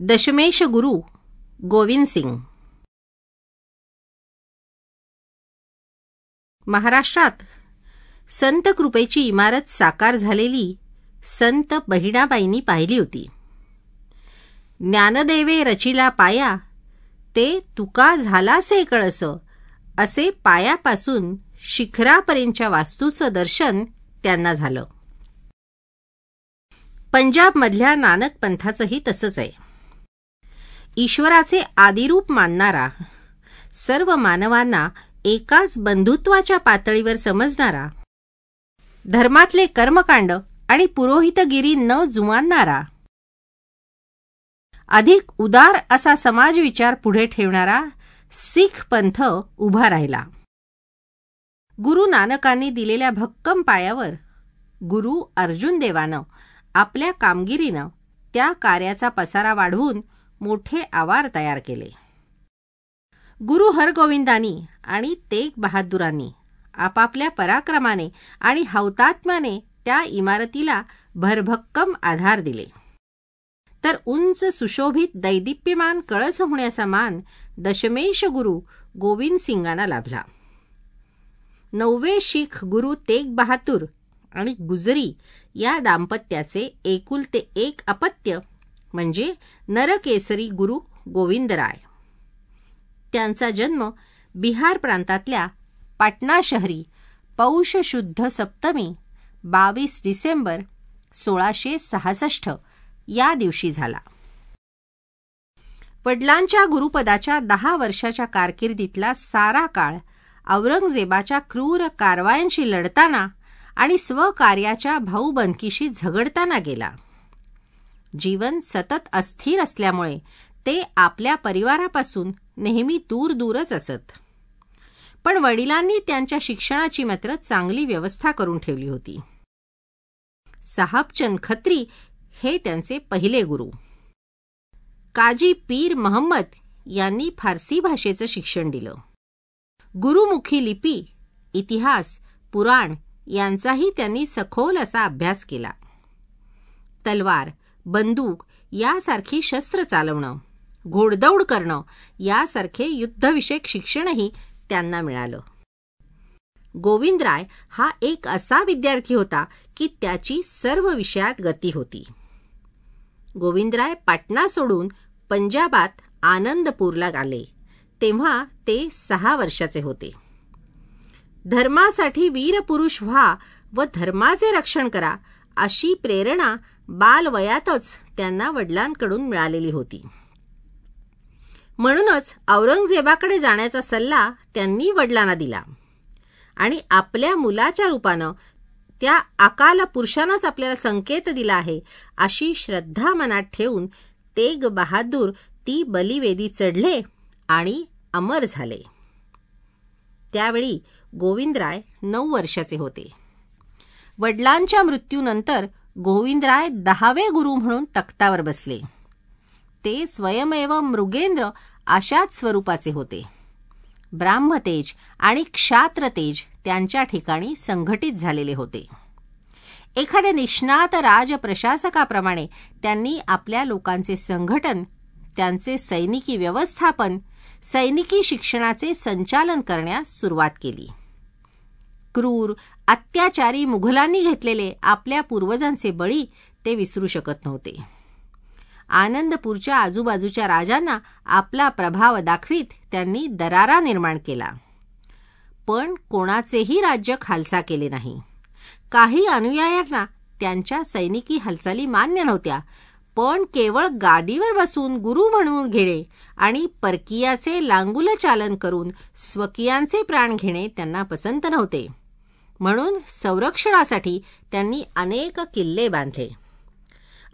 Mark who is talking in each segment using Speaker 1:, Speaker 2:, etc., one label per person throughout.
Speaker 1: दशमेश गुरु गोविंद सिंग. महाराष्ट्रात संत कृपेची इमारत साकार झालेली संत बहिणाबाईंनी पाहिली होती. ज्ञानदेवे रचिला पाया ते तुका झालासे कळस असे पायापासून शिखरापर्यंतच्या वास्तूचं दर्शन त्यांना झालं. पंजाबमधल्या नानक पंथाचंही तसंच आहे. ईश्वराचे आदिरूप मानणारा सर्व मानवांना एकाच बंधुत्वाच्या पातळीवर समजणारा धर्मातले कर्मकांड आणि पुरोहितगिरी न जुमानणारा अधिक उदार असा समाजविचार पुढे ठेवणारा सिख पंथ उभा राहिला. गुरु नानकांनी दिलेल्या भक्कम पायावर गुरु अर्जुन देवानं आपल्या कामगिरीनं त्या कार्याचा पसारा वाढवून मोठे आवार तयार केले. गुरु हरगोविंदांनी आणि तेग बहादुरांनी आपापल्या पराक्रमाने आणि हौतात्म्याने त्या इमारतीला भरभक्कम आधार दिले. तर उंच सुशोभित दैदिप्यमान कळस होण्याचा मान दशमेश गुरु गोविंद सिंगांना लाभला. नववे शीख गुरु तेग बहादूर आणि गुजरी या दाम्पत्याचे एकुलते एक अपत्य म्हणजे नरकेसरी गुरु गोविंदराय त्यांचा जन्म बिहार प्रांतातल्या पाटणा शहरी पौष शुद्ध सप्तमी बावीस डिसेंबर सोळाशे सहासष्ट या दिवशी झाला. वडिलांच्या गुरुपदाच्या दहा वर्षाच्या कारकिर्दीतला सारा काळ औरंगजेबाच्या क्रूर कारवायांशी लढताना आणि स्वकार्याच्या भाऊबंदकीशी झगडताना गेला. जीवन सतत अस्थिर असल्यामुळे ते आपल्या परिवारापासून नेहमी दूर दूरच असत. पण वडिलांनी त्यांच्या शिक्षणाची मात्र चांगली व्यवस्था करून ठेवली होती. साहबचंद खत्री हे त्यांचे पहिले गुरु. काजी पीर महम्मद यांनी फारसी भाषेचं शिक्षण दिलं. गुरुमुखी लिपी इतिहास पुराण यांचाही त्यांनी सखोल असा अभ्यास केला. तलवार बंदूक यासारखी शस्त्र चालवणं घोडदौड करणं यासारखे युद्धविषयक शिक्षणही त्यांना मिळालं. गोविंदराय हा एक असा विद्यार्थी होता की त्याची सर्व विषयात गती होती. गोविंदराय पाटणा सोडून पंजाबात आनंदपूरला आले तेव्हा ते सहा वर्षाचे होते. धर्मासाठी वीरपुरुष व्हा व धर्माचे रक्षण करा अशी प्रेरणा बालवयातच त्यांना वडिलांकडून मिळालेली होती. म्हणूनच औरंगजेबाकडे जाण्याचा सल्ला त्यांनी वडिलांना दिला. आणि आपल्या मुलाच्या रूपानं त्या अकाल पुरुषानंच आपल्याला संकेत दिला आहे अशी श्रद्धा मनात ठेवून तेग बहादूर ती बलिवेदी चढले आणि अमर झाले. त्यावेळी गोविंदराय नऊ वर्षाचे होते. वडिलांच्या मृत्यूनंतर गोविंदराय दहावे गुरु म्हणून तख्तावर बसले. ते स्वयमेव मृगेंद्र अशाच स्वरूपाचे होते. ब्राह्मतेज आणि क्षात्रतेज त्यांच्या ठिकाणी संघटित झालेले होते. एखाद्या निष्णात राजप्रशासकाप्रमाणे त्यांनी आपल्या लोकांचे संघटन त्यांचे सैनिकी व्यवस्थापन सैनिकी शिक्षणाचे संचालन करण्यास सुरुवात केली. क्रूर अत्याचारी मुघलांनी घेतलेले आपल्या पूर्वजांचे बळी ते विसरू शकत नव्हते. आनंदपूरच्या आजूबाजूच्या राजांना आपला प्रभाव दाखवीत त्यांनी दरारा निर्माण केला. पण कोणाचेही राज्य खालसा केले नाही. काही अनुयायांना त्यांच्या सैनिकी हालचाली मान्य नव्हत्या पण केवळ गादीवर बसून गुरु म्हणून घेणे आणि परकीयाचे लांगुल चालन करून स्वकीयांचे प्राण घेणे त्यांना पसंत नव्हते. म्हणून संरक्षणासाठी त्यांनी अनेक किल्ले बांधले.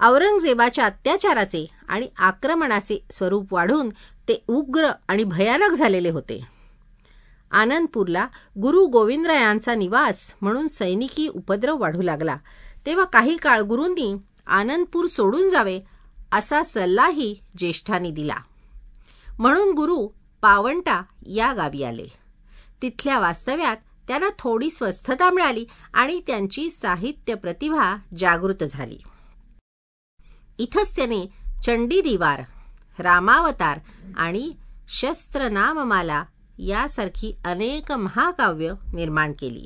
Speaker 1: औरंगजेबाच्या अत्याचाराचे आणि आक्रमणाचे स्वरूप वाढून ते उग्र आणि भयानक झालेले होते. आनंदपूरला गुरु गोविंदरायांचा निवास म्हणून सैनिकी उपद्रव वाढू लागला. तेव्हा काही काळ गुरूंनी आनंदपूर सोडून जावे असा सल्लाही ज्येष्ठांनी दिला. म्हणून गुरु पावंटा या गावी आले. तिथल्या वास्तव्यात त्यांना थोडी स्वस्थता मिळाली आणि त्यांची साहित्य प्रतिभा जागृत झाली. इथंच त्याने चंडी दिवार रामावतार आणि शस्त्रनाममाला यासारखी अनेक महाकाव्य निर्माण केली.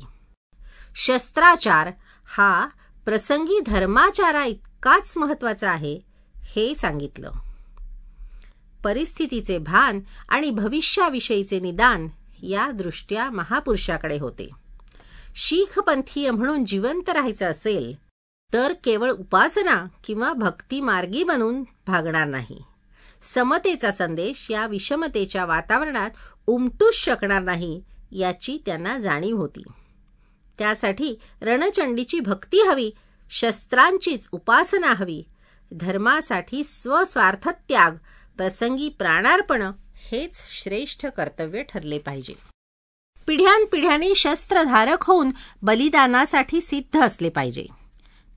Speaker 1: शस्त्राचार हा प्रसंगी धर्माचारा इतकाच महत्त्वाचा आहे हे सांगितलं. परिस्थितीचे भान आणि भविष्याविषयीचे निदान या दृष्ट्या महापुरुषाकडे होते. शीखपंथीय म्हणून जिवंत राहायचं असेल तर केवळ उपासना किंवा भक्ती मार्गी बनून भागणार नाही. समतेचा संदेश या विषमतेच्या वातावरणात उमटूच शकणार नाही याची त्यांना जाणीव होती. त्यासाठी रणचंडीची भक्ती हवी शस्त्रांचीच उपासना हवी. धर्मासाठी स्वस्वार्थ त्याग प्रसंगी प्राणार्पण हेच श्रेष्ठ कर्तव्य ठरले पाहिजे. पिढ्यानपिढ्याने शस्त्रधारक होऊन बलिदानासाठी सिद्ध असले पाहिजे.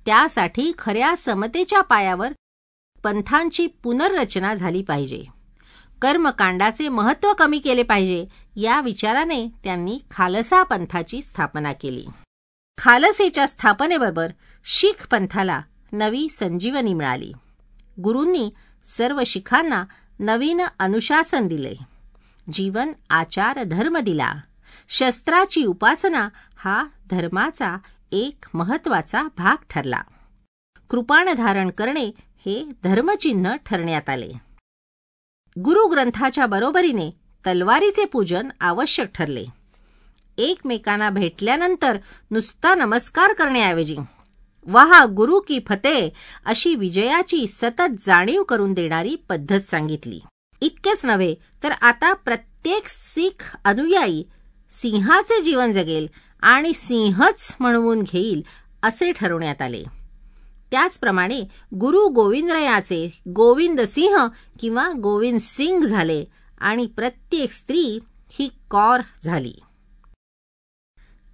Speaker 1: त्यासाठी खऱ्या समतेच्या पायावर पंथांची पुनर्रचना झाली पाहिजे. कर्मकांडाचे महत्त्व कमी केले पाहिजे या विचाराने त्यांनी खालसा पंथाची स्थापना केली. खालसेच्या स्थापनेबरोबर शीख पंथाला नवी संजीवनी मिळाली. गुरूंनी सर्व शिखांना नवीन अनुशासन दिले. जीवन आचार धर्म दिला. शस्त्राची उपासना हा धर्माचा एक महत्त्वाचा भाग ठरला. कृपाण धारण करणे हे धर्मचिन्ह ठरण्यात आले. गुरुग्रंथाच्या बरोबरीने तलवारीचे पूजन आवश्यक ठरले. एकमेकांना भेटल्यानंतर नुसता नमस्कार करण्याऐवजी वहा गुरु की फते अशी विजयाची सतत जाणीव करून देणारी पद्धत सांगितली. इतकेच नव्हे तर आता प्रत्येक सीख अनुयायी सिंहाचे जीवन जगेल आणि सिंहच म्हणवून घेईल असे ठरवण्यात आले. त्याचप्रमाणे गुरु गोविंदरायाचे गोविंद सिंह किंवा गोविंद सिंग झाले आणि प्रत्येक स्त्री ही कौर झाली.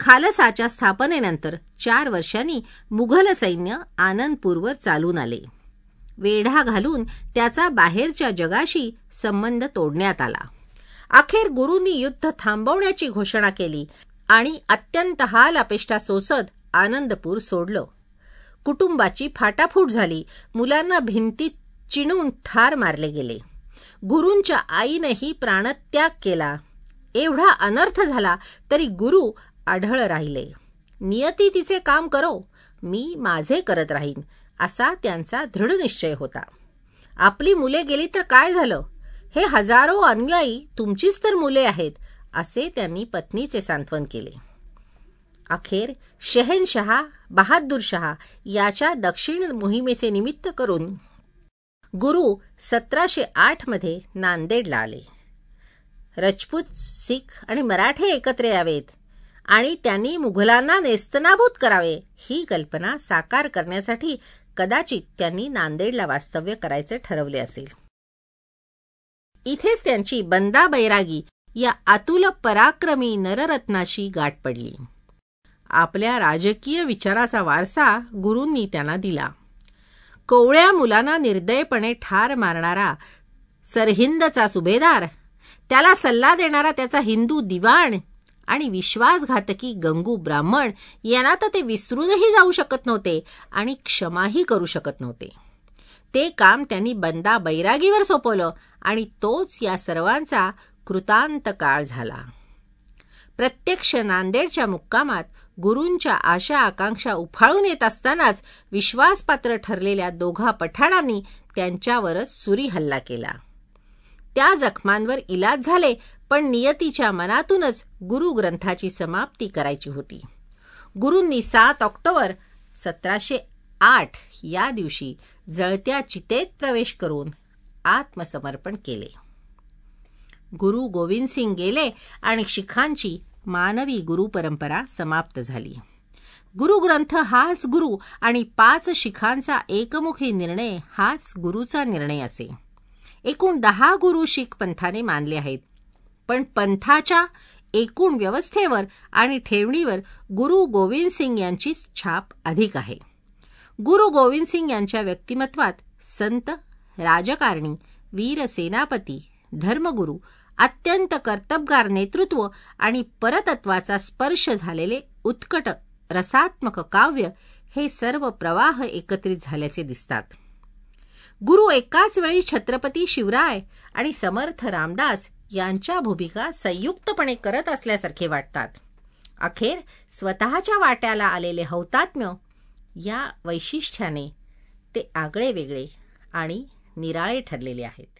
Speaker 1: खालसाच्या स्थापनेनंतर चार वर्षांनी मुघल सैन्य आनंदपूरवर चालून आले. वेढा घालून त्याचा बाहेरच्या जगाशी संबंध तोडण्यात आला. अखेर गुरूंनी युद्ध थांबवण्याची घोषणा केली आणि अत्यंत हाल अपेष्टा सोसत आनंदपूर सोडलं. कुटुंबाची फाटाफूट झाली. मुलांना भिंतीत चिणून ठार मारले गेले. गुरूंच्या आईनेही प्राणत्याग केला. एवढा अनर्थ झाला तरी गुरु आढळ राहिले. नियती तिचे काम करो. मी माझे करत राहीन असा त्यांचा दृढ निश्चय होता. आपली मुले गेली तर काय झालं? हे हजारो अनुयायी तुमचीच तर मुले आहेत असे त्यांनी पत्नीचे सांत्वन केले. अखेर शहनशहा बहादूरशहा याच्या दक्षिण मोहिमेचे निमित्त करून गुरु सतराशे आठमध्ये नांदेडला आले. रजपूत सिख आणि मराठे एकत्र यावेत आणि त्यांनी मुघलांना नेस्तनाभूत करावे ही कल्पना साकार करण्यासाठी कदाचित त्यांनी नांदेडला वास्तव्य करायचे ठरवले असेल. इथेच त्यांची बंदा बैरागी या अतुल पराक्रमी नररत्नाशी गाठ पडली. आपल्या राजकीय विचाराचा वारसा गुरूंनी त्यांना दिला. कोवळ्या मुलांना निर्दयपणे ठार मारणारा सरहिंदचा सुभेदार त्याला सल्ला देणारा त्याचा हिंदू दिवाण आणि विश्वासघातकी गंगू ब्राह्मण यांना तर ते विसरूनही जाऊ शकत नव्हते आणि क्षमाही करू शकत नव्हते. ते काम त्यांनी बंदा बैरागीवर सोपवलं आणि तोच या सर्वांचा कृतांत काळ झाला. प्रत्यक्ष नांदेडच्या मुक्कामात गुरूंच्या आशा आकांक्षा उफाळून येत असतानाच विश्वासपात्र ठरलेल्या दोघा पठाणांनी त्यांच्यावरच सुरी हल्ला केला. त्या जखमांवर इलाज झाले पण नियतीच्या मनातूनच गुरु ग्रंथाची समाप्ती करायची होती. गुरूंनी सात ऑक्टोबर सतराशे आठ या दिवशी जळत्या चितेत प्रवेश करून आत्मसमर्पण केले. गुरु गोविंद सिंग गेले आणि शिखांची मानवी गुरु परंपरा समाप्त झाली. गुरुग्रंथ हाच गुरु आणि पाच शिखांचा एकमुखी निर्णय हाच गुरुचा निर्णय असे. एकूण दहा गुरु शीख पंथाने मानले आहेत. पण पंथाच्या एकूण व्यवस्थेवर आणि ठेवणीवर गुरु गोविंद सिंग यांची छाप अधिक आहे. गुरु गोविंद सिंग यांच्या व्यक्तिमत्वात संत राजकारणी वीर सेनापती धर्मगुरू अत्यंत कर्तबगार नेतृत्व आणि परतत्वाचा स्पर्श झालेले उत्कट रसात्मक काव्य हे सर्व प्रवाह एकत्रित झाल्याचे दिसतात. गुरु एकाच वेळी छत्रपती शिवराय आणि समर्थ रामदास यांच्या भूमिका संयुक्तपणे करत असल्यासारखे वाटतात. अखेर स्वतःच्या वाट्याला आलेले हौतात्म्य या वैशिष्ट्याने ते आगळे वेगळे आणि निराळे ठरलेले आहेत.